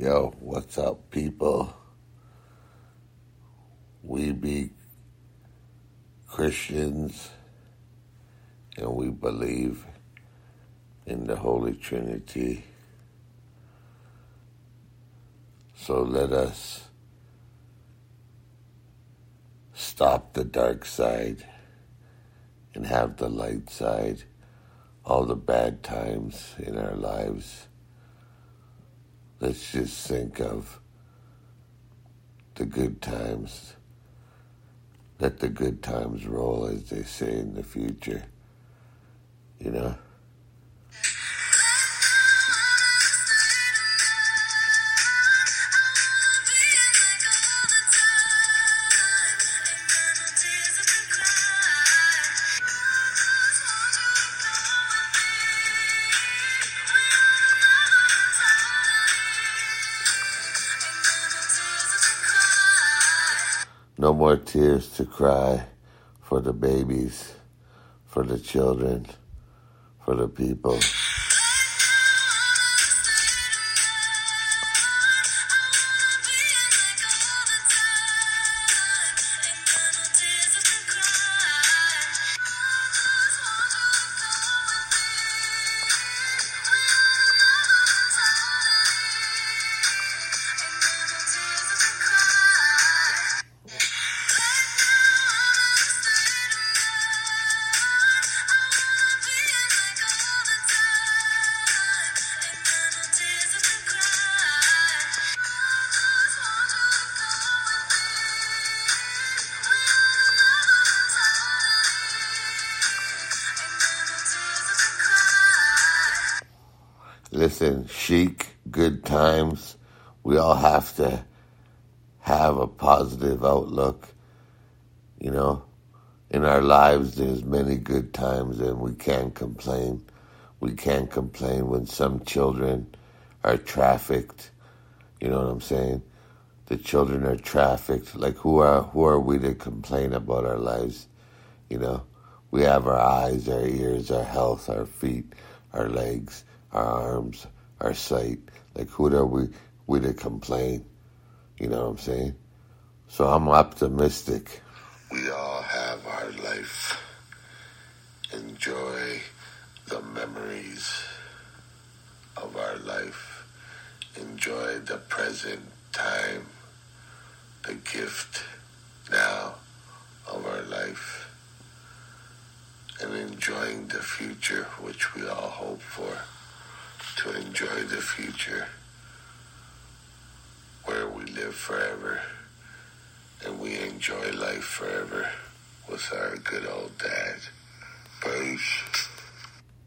Yo, what's up, people? We be Christians and we believe in the Holy Trinity. So let us stop the dark side and have the light side, all the bad times in our lives Let's just think of the good times. Let the good times roll, as they say in the future. You know? No more tears to cry for the babies, for the children, for the people. Listen, chic, good times. We all have to have a positive outlook. You know, in our lives, there's many good times, and we can't complain. We can't complain when some children are trafficked. You know what I'm saying? The children are trafficked. Like who are who are we to complain about our lives? You know, we have our eyes, our ears, our health, our feet, our legs our arms, our sight. Like, who are we, we to complain? You know what I'm saying? So I'm optimistic. We all have our life. Enjoy the memories of our life. Enjoy the present time, the gift now of our life, and enjoying the future which we all hope for to enjoy the future where we live forever and we enjoy life forever with our good old dad. Peace.